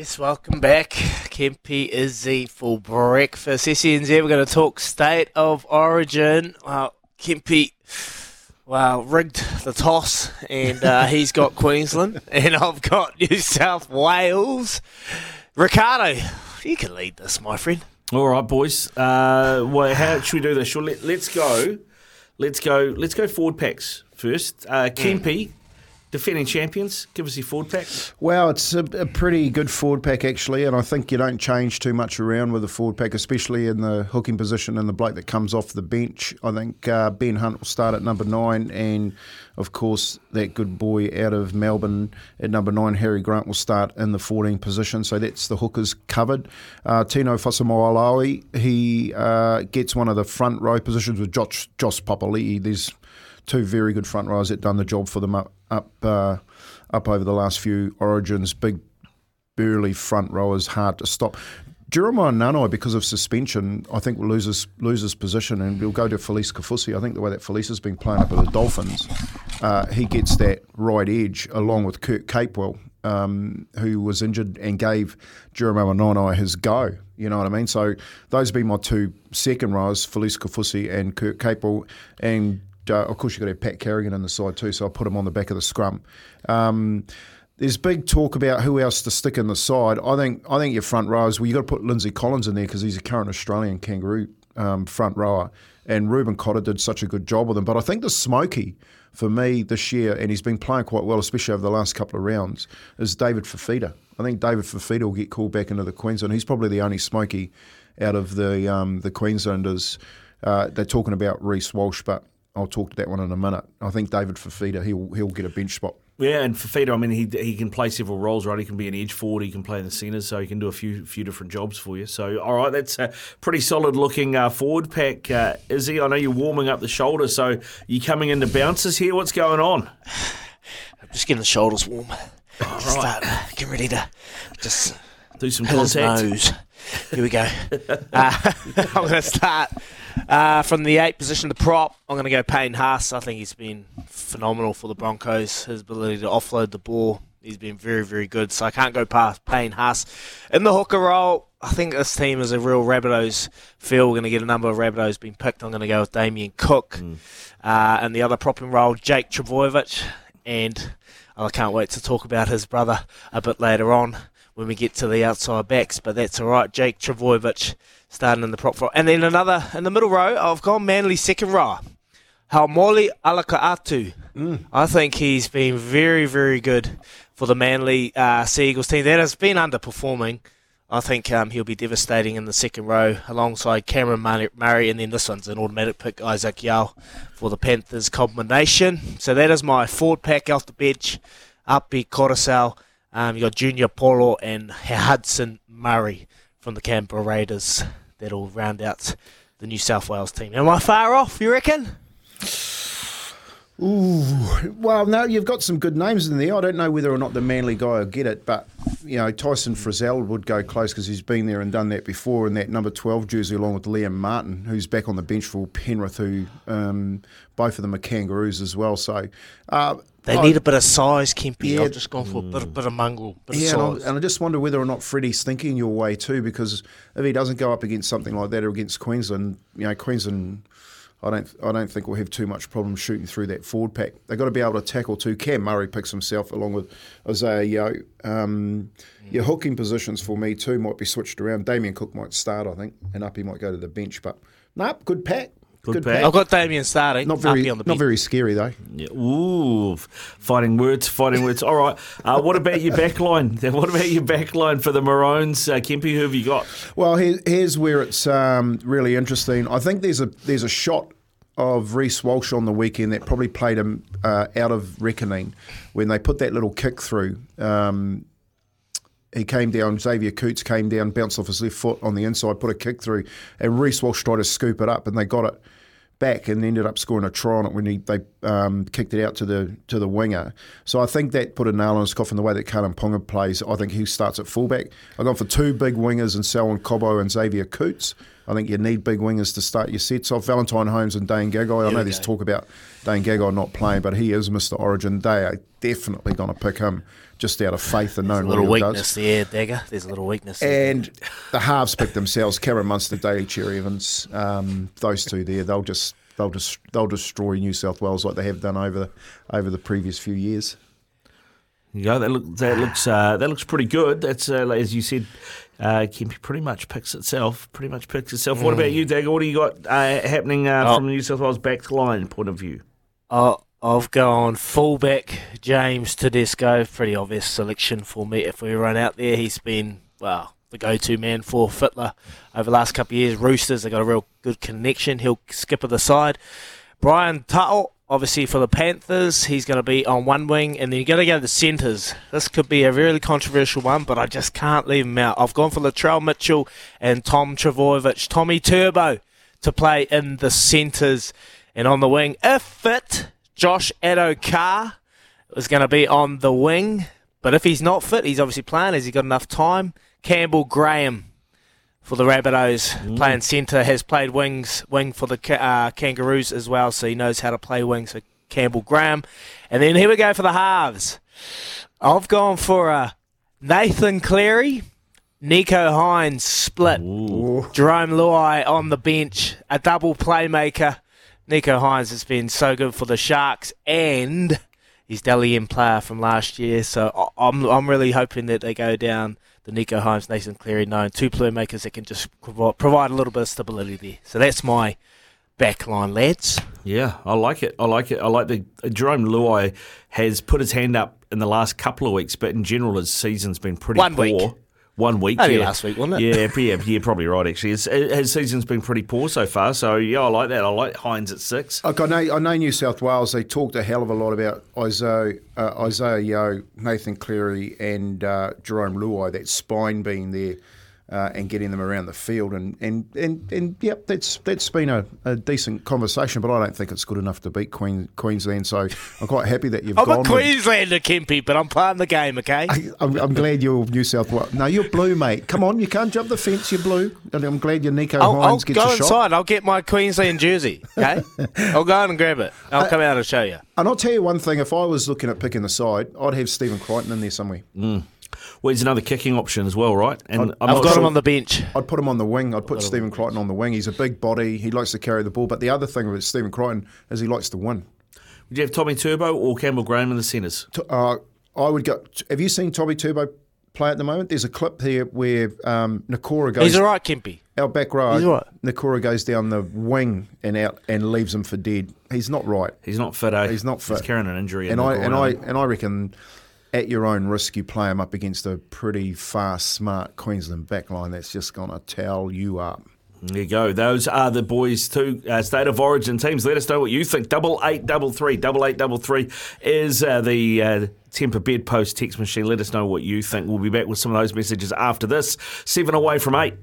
Yes, welcome back. Kempy Izzy for breakfast. SENZ, we're going to talk state of origin. Well, Kempy, well, rigged the toss, and uh, he's got Queensland, and I've got New South Wales. Ricardo, you can lead this, my friend. All right, boys. Uh, well, how should we do this? Well, let, us go. Let's go. Let's go forward packs first. Uh, Kempy, defending champions. Give us your forward pack. Well, it's a, a, pretty good forward pack actually, and I think you don't change too much around with the forward pack, especially in the hooking position and the bloke that comes off the bench. I think uh, Ben Hunt will start at number nine, and of course that good boy out of Melbourne at number nine, Harry Grant, will start in the 14 position. So that's the hookers covered. Uh, Tino Fa'asuamaleaui, he uh, gets one of the front row positions with Josh, Josh Papali'i. There's two very good front rowers that done the job for them up up uh, up over the last few Origins. Big burly front rowers, hard to stop. Jeremiah Nanai, because of suspension, I think will lose his, position and we'll go to Felise Kaufusi. I think the way that Felise has been playing up with the Dolphins, uh, he gets that right edge along with Kurt Capewell, um, who was injured and gave Jeremiah Nanai his go. You know what I mean? So those be my two second rows, Felise Kaufusi and Kurt Capewell. And uh, of course, you've got to have Pat Carrigan on the side too, so I put him on the back of the scrum. Um, there's big talk about who else to stick in the side. I think I think your front rows. Well, you got to put Lindsay Collins in there because he's a current Australian Kangaroo um, front rower, and Reuben Cotter did such a good job with him. But I think the smoky for me this year, and he's been playing quite well, especially over the last couple of rounds, is David Fifita. I think David Fifita will get called back into the Queensland. He's probably the only smoky out of the um, the Queenslanders. Uh, they're talking about Reece Walsh, but I'll talk to that one in a minute. I think David Fifita, he'll he'll get a bench spot. Yeah, and Fifita, I mean, he he can play several roles, right? He can be an edge forward, he can play in the centres, so he can do a few few different jobs for you. So, all right, that's a pretty solid looking uh, forward pack, uh, Izzy. I know you're warming up the shoulder, so you coming into bounces here. What's going on? I'm just getting the shoulders warm. All just right. start get ready to just do some contact. Nose. Here we go. uh, I'm going to start uh, from the eight position, the prop, I'm going to go Payne Haas. I think he's been phenomenal for the Broncos. His ability to offload the ball, he's been very, very good. So I can't go past Payne Haas. In the hooker role, I think this team is a real Rabbitohs feel. We're going to get a number of Rabbitohs being picked. I'm going to go with Damien Cook. Mm. Uh, and the other propping role, Jake Trbojevic. And I can't wait to talk about his brother a bit later on when we get to the outside backs. But that's all right. Jake Trbojevic starting in the prop row. And then another in the middle row, I've gone Manly second row. Haumole Olakau'atu. Mm. I think he's been very, very good for the Manly uh, Seagulls team. That has been underperforming. I think um, he'll be devastating in the second row alongside Cameron Murray, and then this one's an automatic pick, Isaah Yeo, for the Panthers combination. So that is my forward pack off the bench. Api Koroisau, um, you got Junior Paulo and Hudson Murray from the Canberra Raiders that'll round out the New South Wales team. Am I far off, you reckon? Ooh, well, no, you've got some good names in there. I don't know whether or not the Manly guy will get it, but you know Tyson Frizell would go close because he's been there and done that before in that number twelve jersey, along with Liam Martin, who's back on the bench for Penrith, who um, both of them are Kangaroos as well. So uh, they I, need a bit of size, Kempy. Yeah, I've just gone for a bit, bit of mongrel, bit yeah, of and, and, I just wonder whether or not Freddie's thinking your way too, because if he doesn't go up against something like that or against Queensland, you know, Queensland I don't I don't think we'll have too much problem shooting through that forward pack. They've got to be able to tackle too. Cam Murray picks himself along with Isaah Yeo. Um, mm. Your hooking positions for me too might be switched around. Damien Cook might start, I think, and Uppy might go to the bench. But nope, good pack. Good, Good pack. I've got Damien starting. Not very, not very scary though. Yeah. Ooh, fighting words, fighting words. All right. Uh, what about your backline? What about your backline for the Maroons, uh, Kempy? Who have you got? Well, here, here's where it's um, really interesting. I think there's a there's a shot of Reece Walsh on the weekend that probably played him uh, out of reckoning when they put that little kick through. Um, he came down, Xavier Coates came down, bounced off his left foot on the inside, put a kick through, and Reece Walsh tried to scoop it up, and they got it back and ended up scoring a try on it when he, they um, kicked it out to the to the winger. So I think that put a nail on his coffin the way that Kalyn Ponga plays. I think he starts at fullback. I've gone for two big wingers in Selwyn Cobbo and Xavier Coates. I think you need big wingers to start your sets off. Valentine Holmes and Dane Gagai. I know there's talk about Dane Gagai not playing, but he is Mr. Origin. They are definitely going to pick him just out of faith and knowing a little what he weakness does. there, Dagger. There's a little weakness. there. And the halves pick themselves. Cameron Munster, Daly Cherry Evans. Um, those two there, they'll just they'll just they'll destroy New South Wales like they have done over over the previous few years. You go. That, look, that looks uh, that looks pretty good. That's uh, like- as you said. Uh, Kempy pretty much picks itself. Pretty much picks itself. What about you, Dagger? What do you got uh, happening uh, Oh. from the New South Wales back line point of view? Uh, I've gone fullback James Tedesco. Pretty obvious selection for me. If we run out there, he's been well the go-to man for Fittler over the last couple of years. Roosters, they got a real good connection. He'll skip the side. Brian Tuttle, obviously for the Panthers, he's going to be on one wing, and then you're going to go to the centres. This could be a really controversial one, but I just can't leave him out. I've gone for Latrell Mitchell and Tom Trbojevic, Tommy Turbo to play in the centres and on the wing. If fit, Josh Addo-Carr is going to be on the wing, but if he's not fit, he's obviously playing. Has he got enough time? Campbell Graham for the Rabbitohs playing centre has played wings wing for the uh, Kangaroos as well, so he knows how to play wing. So Campbell Graham, and then here we go for the halves. I've gone for uh, Nathan Cleary, Nicho Hynes split, Jerome Luai on the bench, a double playmaker. Nicho Hynes has been so good for the Sharks, and he's Dally M player from last year. So I'm I'm really hoping that they go down the Nicho Hynes, Nathan Cleary, known two playmakers that can just provi- provide a little bit of stability there. So that's my back line, lads. Yeah, I like it. I like it. I like the Jerome Luai has put his hand up in the last couple of weeks, but in general, his season's been pretty One poor. week. One week, Only yeah. last week, wasn't it? Yeah, p- yeah, yeah, probably right. Actually, his, his season's been pretty poor so far. So yeah, I like that. I like Hynes at six. Look, I know, I know New South Wales, they talked a hell of a lot about Isaiah, uh, Isaiah Yeo, Nathan Cleary, and uh, Jerome Luai, that spine being there uh, and getting them around the field. And, and, and, and yep, that's that's been a, a decent conversation, but I don't think it's good enough to beat Queen, Queensland. So I'm quite happy that you've I'm gone a with- Queenslander, Kempy, but I'm playing the game, okay? I'm, I'm glad you're New South Wales. No, you're blue, mate. Come on, you can't jump the fence. You're blue. And I'm glad your Nicho I'll, I'll gets go a shot. inside. I'll get my Queensland jersey. Okay, I'll go and grab it. I'll come out and show you. And I'll tell you one thing: if I was looking at picking the side, I'd have Stephen Crichton in there somewhere. Well, he's another kicking option as well, right? And I'm I've got sure- him on the bench. I'd put him on the wing. I'd put Stephen Crichton on the wing. He's a big body. He likes to carry the ball. But the other thing with Stephen Crichton is he likes to win. Would you have Tommy Turbo or Campbell Graham in the centres? Uh, I would go. Have you seen Tommy Turbo play at the moment? There's a clip here where um, Nakora goes He's all right, Kempy. out back row. He's all right. Nakora goes down the wing and out and leaves him for dead. He's not right. He's not fit. Eh? He's not fit. He's carrying an injury. and the I and I eh? and I reckon at your own risk you play them up against a pretty fast, smart Queensland backline that's just going to towel you up. There you go. Those are the boys' two uh, state of origin teams. Let us know what you think. Double eight double three, double eight double three is uh, the uh, temper bedpost text machine. Let us know what you think. We'll be back with some of those messages after this. Seven away from eight.